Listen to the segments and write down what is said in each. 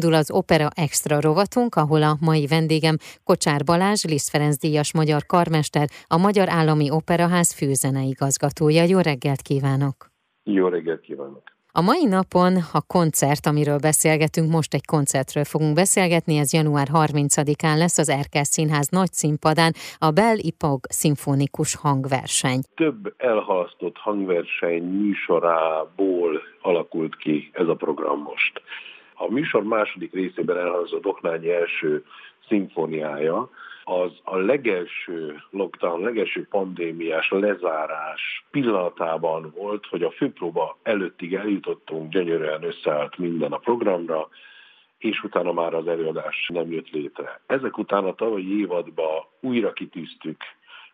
Indul az Opera Extra rovatunk, ahol a mai vendégem Kocsár Balázs, Liszt Ferenc díjas magyar karmester, a Magyar Állami Operaház főzeneigazgatója. Jó reggelt kívánok! Jó reggelt kívánok! A mai napon a koncert, amiről beszélgetünk, most egy koncertről fogunk beszélgetni, ez január 30-án lesz az Erkel Színház nagy színpadán, a Bell Ipog szimfonikus hangverseny. Több elhalasztott hangverseny műsorából alakult ki ez a program most. A műsor második részében elhangzott Doknányi első szimfóniája, az a legelső lockdown, legelső pandémiás lezárás pillanatában volt, hogy a főpróba előttig eljutottunk, gyönyörűen összeállt minden a programra, és utána már az előadás nem jött létre. Ezek után a tavalyi évadban újra kitűztük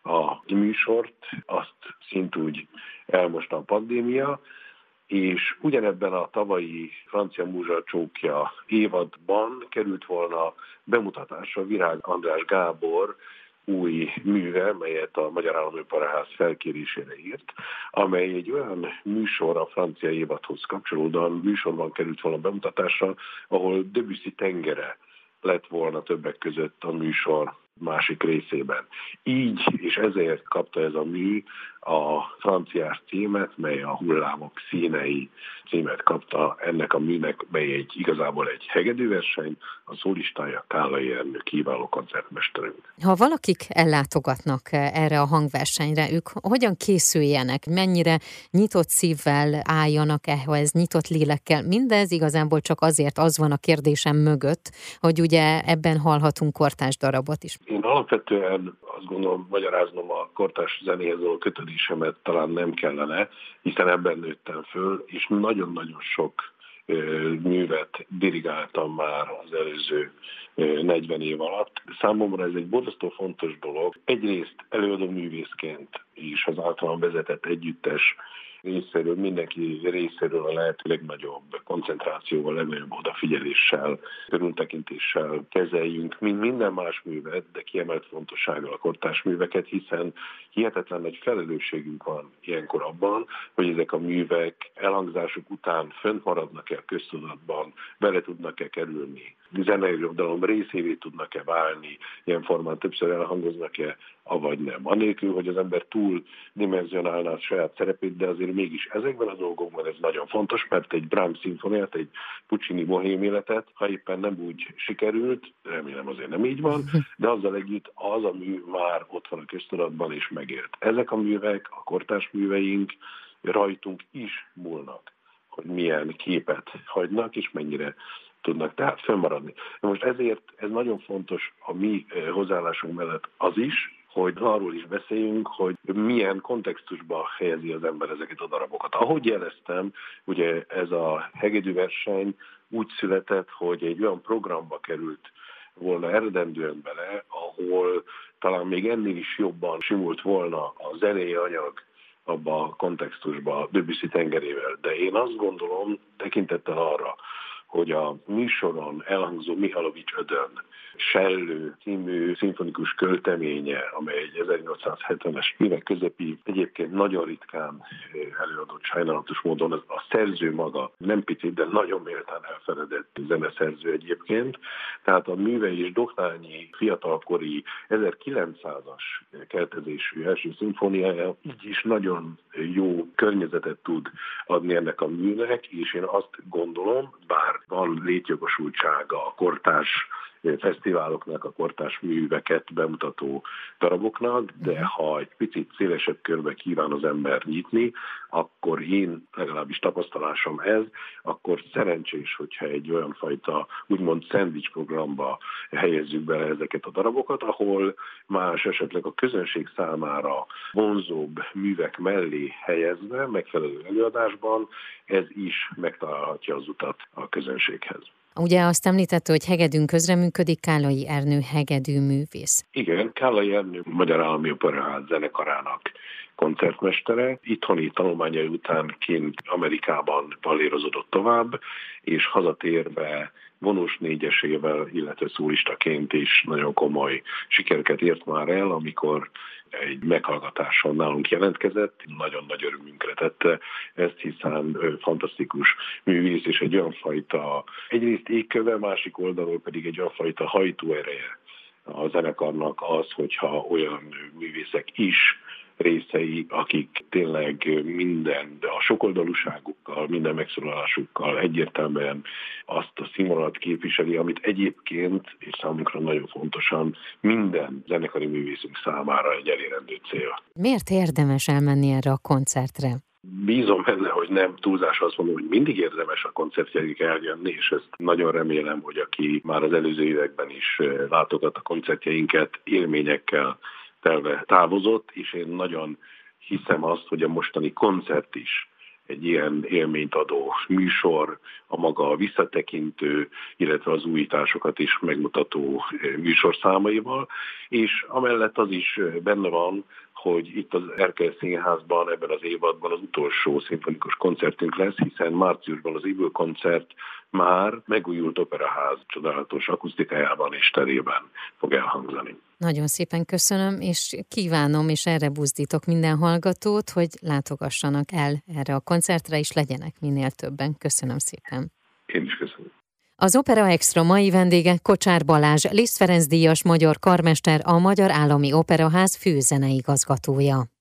a műsort, azt szintúgy elmosta a pandémia, és ugyanebben a tavalyi francia múzsa csókja évadban került volna bemutatásra Virág András Gábor új műve, melyet a Magyar Állami Paraház felkérésére írt, amely egy olyan műsor a francia évadhoz kapcsolódóan műsorban került volna bemutatásra, ahol Debussy tengere lett volna többek között a műsor másik részében. Így és ezért kapta ez a mű a franciás címet, mely a hullámok színei címet kapta ennek a műnek, mely egy igazából egy hegedűverseny, a szólistája Kálai Ernő kiváló koncertmesterünk. Ha valakik ellátogatnak erre a hangversenyre, ők hogyan készüljenek, mennyire nyitott szívvel álljanak ehhez, nyitott lélekkel? Mindez igazából csak azért az van a kérdésem mögött, hogy ugye ebben hallhatunk kortás darabot is. Én alapvetően azt gondolom, magyaráznom a kortás zenéhez való kötődésemet talán nem kellene, hiszen ebben nőttem föl, és nagyon-nagyon sok művet dirigáltam már az előző 40 év alatt. Számomra ez egy borzasztó fontos dolog. Egyrészt előadó művészként is az általán vezetett együttes részéről, mindenki részéről a lehető legnagyobb koncentrációval, legnagyobb odafigyeléssel, körültekintéssel kezeljünk, mint minden más művet, de kiemelt fontossággal a kortás műveket, hiszen hihetetlen nagy felelősségünk van ilyenkor abban, hogy ezek a művek elhangzásuk után fönt maradnak-e a köztudatban, bele tudnak-e kerülni, zenei irodalom részévé tudnak-e válni, ilyen formán többször elhangoznak-e, avagy nem. Anélkül, hogy az ember túl dimenzionálná a saját szerepét, de azért mégis ezekben a dolgokban ez nagyon fontos, mert egy Brahms szimfoniát, egy Puccini bohém életet, ha éppen nem úgy sikerült, remélem azért nem így van, de azzal együtt az a mű már ott van a köztudatban és megért. Ezek a művek, a kortás műveink rajtunk is múlnak, hogy milyen képet hagynak, és mennyire tudnak tehát fönnmaradni. Most ezért ez nagyon fontos a mi eh, hozzáállásunk mellett az is, hogy arról is beszéljünk, hogy milyen kontextusba helyezi az ember ezeket a darabokat. Ahogy jeleztem, ugye ez a hegedűverseny úgy született, hogy egy olyan programba került volna eredendően bele, ahol talán még ennél is jobban simult volna a zenei anyag abba a kontextusba Debussy tengerével. De én azt gondolom, tekintettel arra, hogy a műsoron elhangzó Mihalovics Ödön Sellő című szimfonikus költeménye, amely egy 1870-es évek közepi, egyébként nagyon ritkán előadott sajnálatos módon, az a szerző maga nem picit, de nagyon méltán elfeledett zeneszerző egyébként. Tehát a művei és Doknányi fiatalkori 1900-as keltezésű első szimfóniája így is nagyon jó környezetet tud adni ennek a műnek, és én azt gondolom, bár létjogosultsága a kortárs fesztiváloknak, a kortás műveket bemutató daraboknak, de mhm. ha egy picit szélesebb körbe kíván az ember nyitni, akkor én legalábbis tapasztalásom ez, akkor szerencsés, hogyha egy olyan fajta úgymond szendvics programba helyezzük bele ezeket a darabokat, ahol más esetleg a közönség számára vonzóbb művek mellé helyezve, megfelelő előadásban, ez is megtalálhatja az utat a közönséghez. Ugye azt említette, hogy hegedűn közreműködik Kálai Ernő hegedű művész. Igen, Kálai Ernő Magyar Állami Operaház zenekarának koncertmestere. Itthoni tanulmányai után kint Amerikában palérozódott tovább, és hazatérve vonós négyesével, illetve szólistaként is nagyon komoly sikereket ért már el, amikor egy meghallgatáson nálunk jelentkezett, nagyon nagy örömünkre tette ezt, hiszen fantasztikus művész és egy olyan fajta, egyrészt égköve, másik oldalról pedig egy olyan fajta hajtóereje a zenekarnak az, hogyha olyan művészek is részei, akik tényleg minden, de a sokoldalúságukkal, minden megszólalásukkal egyértelműen azt a színvonalat képviseli, amit egyébként, és számunkra nagyon fontosan, minden zenekari művészünk számára egy elérendő cél. Miért érdemes elmenni erre a koncertre? Bízom benne, hogy nem túlzás azt mondom, hogy mindig érdemes a koncertjeik eljönni, és ezt nagyon remélem, hogy aki már az előző években is látogat a koncertjeinket, élményekkel telve távozott, és én nagyon hiszem azt, hogy a mostani koncert is egy ilyen élményt adó műsor, a maga visszatekintő, illetve az újításokat is megmutató műsorszámaival, és amellett az is benne van, hogy itt az Erkel Színházban ebben az évadban az utolsó szimfonikus koncertünk lesz, hiszen márciusban az Ibő koncert már megújult operaház csodálatos akusztikájában és terében fog elhangzani. Nagyon szépen köszönöm, és kívánom, és erre buzdítok minden hallgatót, hogy látogassanak el erre a koncertre, és legyenek minél többen. Köszönöm szépen. Én is köszönöm. Az Opera Extra mai vendége Kocsár Balázs, Liszt Ferenc díjas magyar karmester, a Magyar Állami Operaház főzeneigazgatója.